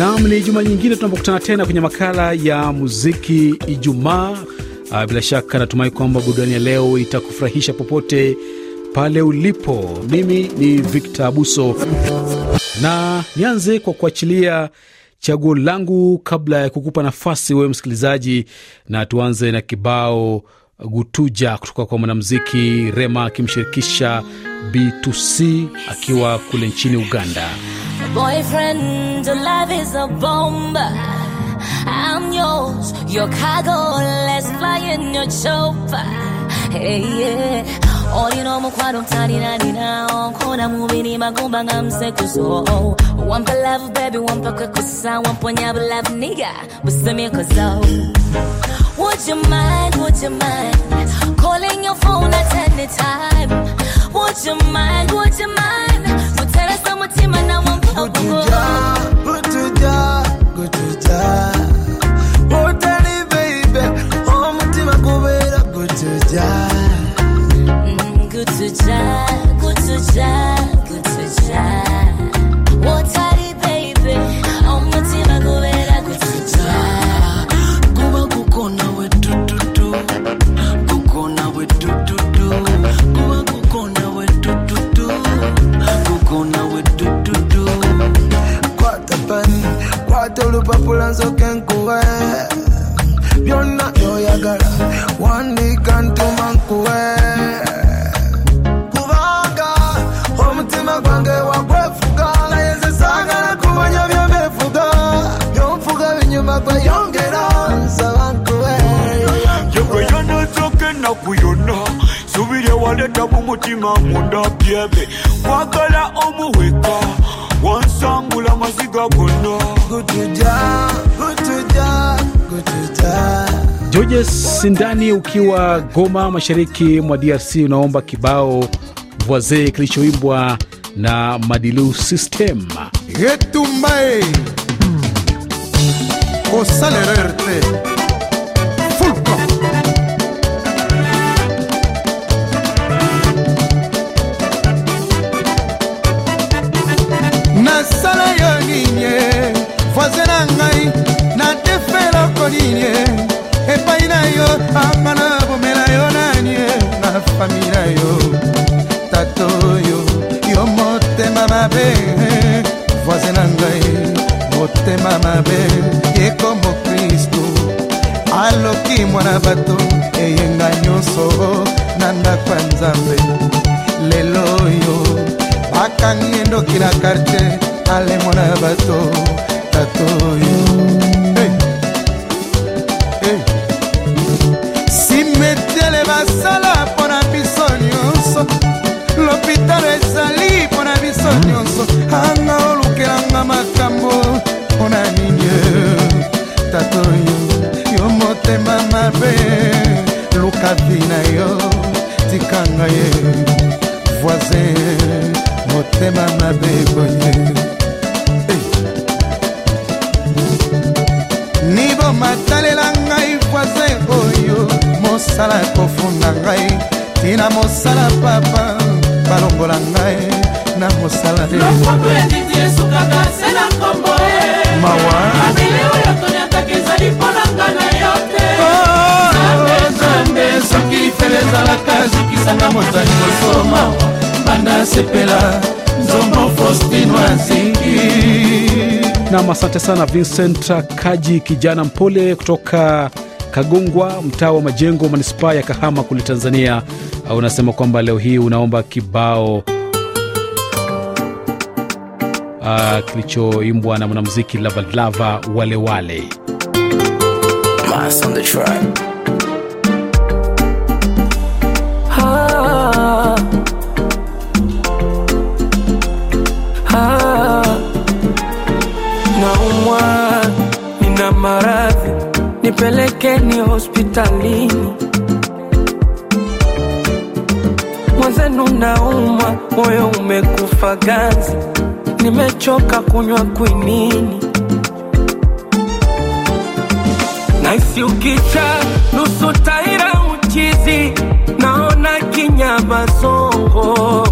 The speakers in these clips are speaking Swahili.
Naam, ni juma nyingine tunapokutana tena kwenye makala ya muziki Ijumaa. Uh, bila shaka natumai kwamba burudani ya leo itakufurahisha popote pale ulipo. Mimi ni Victor Abuso na nianze kwa kuachilia chaguo langu kabla ya kukupa nafasi wewe msikilizaji, na tuanze na kibao Gutuja kutoka kwa mwanamuziki Rema akimshirikisha B2C akiwa kule nchini Uganda. Boyfriend, your love is a bomb. I'm yours, your cargo. Let's fly in your chopper. Hey, yeah. 어디로 목화록 탈이나 니나 코나 무비니 마구방 암새 구소 One for love baby one for quick kusa One for never love nigga 웃음이 커서 Would you mind, would you mind Calling your phone at any time what you mind, what you mind. Mutarasa mutima na wampa kutuja, kutuja, kutuja. Wotani baby, oh mutima kubera kutuja. Mm, kutuja. Kwata olupapula nsoke nkuwe Byonna byoyagala Wandika ntuma nkuwe Kubanga omutima gwange wagwefuga Naye nze saagala kumanya byemefuga Byonfuga binyuma gweyongera nsaba nkuwe yegweyona nsoke ennaku yonna subira ewaleta mu mutima munda byebe kwagala omuweka wansangula maziga gonna Georges Sindani ukiwa Goma, mashariki mwa DRC, unaomba kibao voise kilichoimbwa na Madilu System. yetumbae osalererte kosalela nasala yo nini? Voisin na ngai natefeloko nini epai na yo anga na bomela yo nani? Na fami na yo tato yo yo motema mabe. Voisin na ngai motema mabe yekombo kristo aloki mwana bato eyenga nyonso na ndako ya nzambe. Lelo oyo bakangi endoki na kartier alemo na bato tato oyo hey. hey. simetele basala mpo na biso nyonso lopitalo ezali mpo na biso nyonso anga olukelanga makambo mpo na nini tato yo yo motema mabe luka vi na yo tikanga ye motema mabe boye. Niboma talela ngai voisin oyo mosala kofunda ngai. Tina mosala papa balongola ngai na mosala soki fele ezalaka zukisanga moto ya liboso mawa. Ah. Banda sepela Nam, asante sana Vincent Kaji, kijana mpole kutoka Kagongwa, mtaa wa Majengo, manispaa ya Kahama kule Tanzania. Unasema kwamba leo hii unaomba kibao uh, kilichoimbwa na mwanamuziki Lavalava Walewale. Nipelekeni hospitalini. Mwenzenu naumwa, moyo umekufa ganzi, nimechoka kunywa kwinini. Naisi ukicha nusu taira uchizi, naona kinyama songo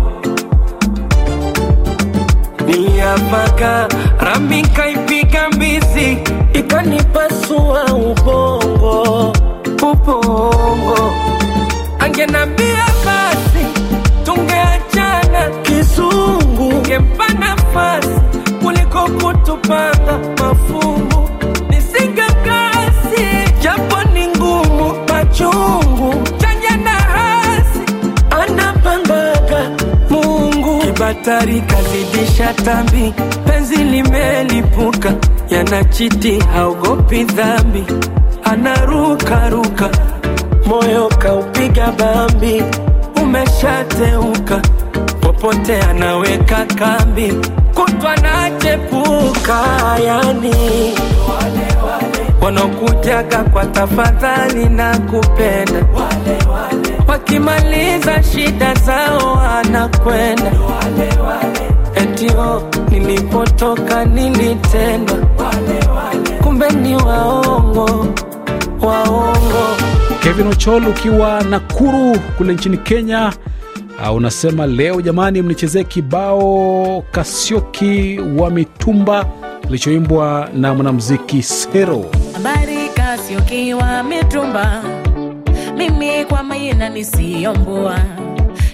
niliapaka rami kaipiga mbizi. Ikanipasua ubongo angenambia basi tungeachana kizungu. Ungempa nafasi kuliko kutupanga mafungu. Nisingekasi japo ni ngumu machungu. Chanya na hasi anapangaga mungu. Kibatari kazidisha tambi penzi limelipuka. Yanachiti haogopi dhambi. Anarukaruka moyo kaupiga bambi umeshateuka. Popote anaweka kambi kutwa nachepuka yani. Wanaokujaga kwa tafadhali na kupenda. Wakimaliza shida zao anakwenda etio nilipotoka nilitendwa kumbe ni waongo waongo Kevin Ochol ukiwa Nakuru kule nchini Kenya. Uh, unasema leo jamani, mnichezee kibao Kasioki wa Mitumba kilichoimbwa na mwanamuziki Sero. habari Kasioki wa mitumba mimi kwa maina nisiyombua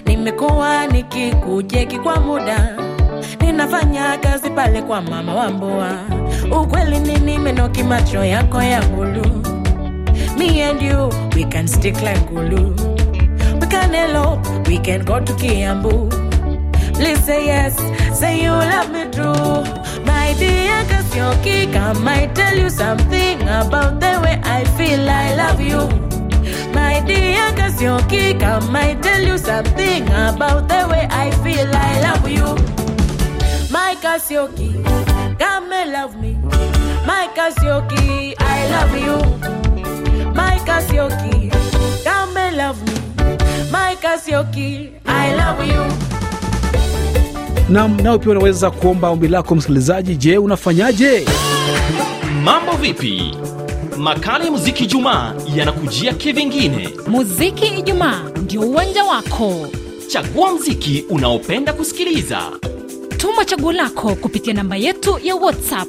nimekuwa nikikujeki kwa muda ninafanya kazi pale kwa mama wa mbua ukweli nini menoki macho yako ya bulu me and you we can stick like glue we can elope we can go to kiambu Please say yes, say you love me true. My dear Kasioki, I tell you something about the way I feel I love you. My dear Kasioki, I tell you something about the way I feel I love you. My Kasioki, come and love me. My Kasioki, I love you. My Kasioki, come and love me. My Kasioki, I love you. Nam, nao pia unaweza kuomba ombi lako msikilizaji. Je, unafanyaje? Mambo vipi? Makala ya muziki Jumaa yanakujia kivingine. Muziki Ijumaa ndio uwanja wako. Chagua mziki unaopenda kusikiliza, Tuma chaguo lako kupitia namba yetu ya WhatsApp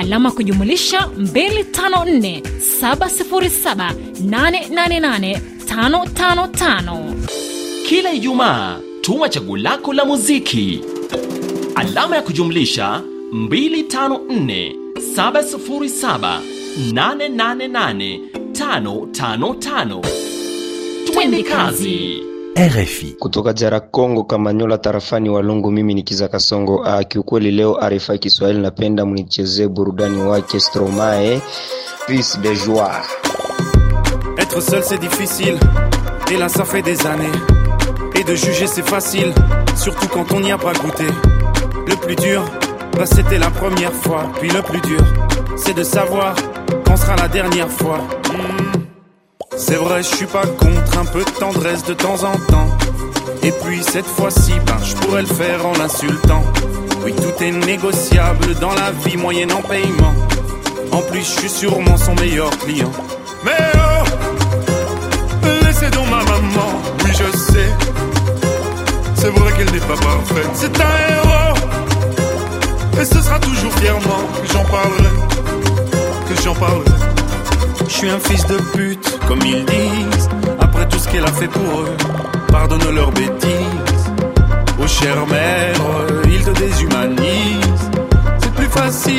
alama kujumulisha 254 707 888 555. kila Ijumaa tuma chaguo lako la muziki, alama ya kujumlisha 254 707 888 555. Twende kazi. RFI. kutoka jara Kongo Kamanyola tarafani Walungu. Mimi ni Kiza Kasongo. Ah, kiukweli leo RFI Kiswahili napenda mnichezee burudani wake Stromae, Fils de joie. Être seul c'est difficile, et là ça fait des années. Et de juger c'est facile, surtout quand on n'y a pas goûté. Le plus dur, bah c'était la première fois. Puis le plus dur, c'est de savoir quand sera la dernière fois. Hmm. C'est vrai, je suis pas contre un peu de tendresse de temps en temps. Et puis cette fois-ci, ben je pourrais le faire en l'insultant. Oui, tout est négociable dans la vie moyennant paiement. En plus, je suis sûrement son meilleur client. Mais oh, laissez donc ma maman, oui je sais. C'est vrai qu'elle n'est pas parfaite, c'est un héros. Et ce sera toujours fièrement que j'en parlerai, que j'en parlerai. Je suis un fils de pute, comme ils disent. Après tout ce qu'elle a fait pour eux, pardonne leurs bêtises. Oh chère mère, ils te déshumanisent. C'est plus facile,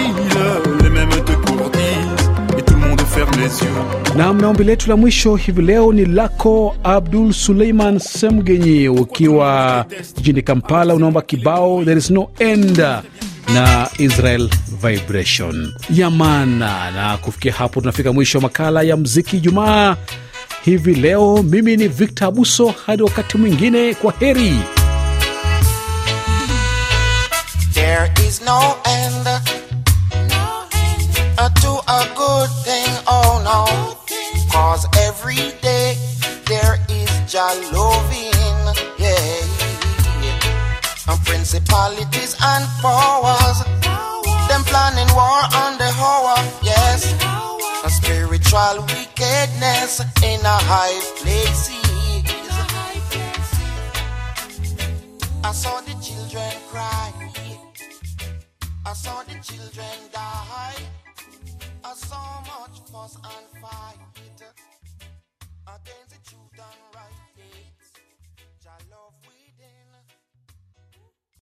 les mêmes te courtisent. Et tout le monde ferme les yeux. Nam, na ombi letu la mwisho hivi leo ni lako Abdul Suleiman Semgenyi, ukiwa jijini Kampala, unaomba kibao there is no end na Israel Vibration Yamana. Na kufikia hapo, tunafika mwisho wa makala ya mziki Jumaa hivi leo. Mimi ni Victor Abuso, hadi wakati mwingine, kwa heri. There is no end to a good thing, oh no. Cause every day there is Jalovin, principalities and powers, them planning war on the hour, yes. A spiritual wickedness in a high places. I saw the children cry. I saw the children die. I saw much fuss and fight against the truth and right.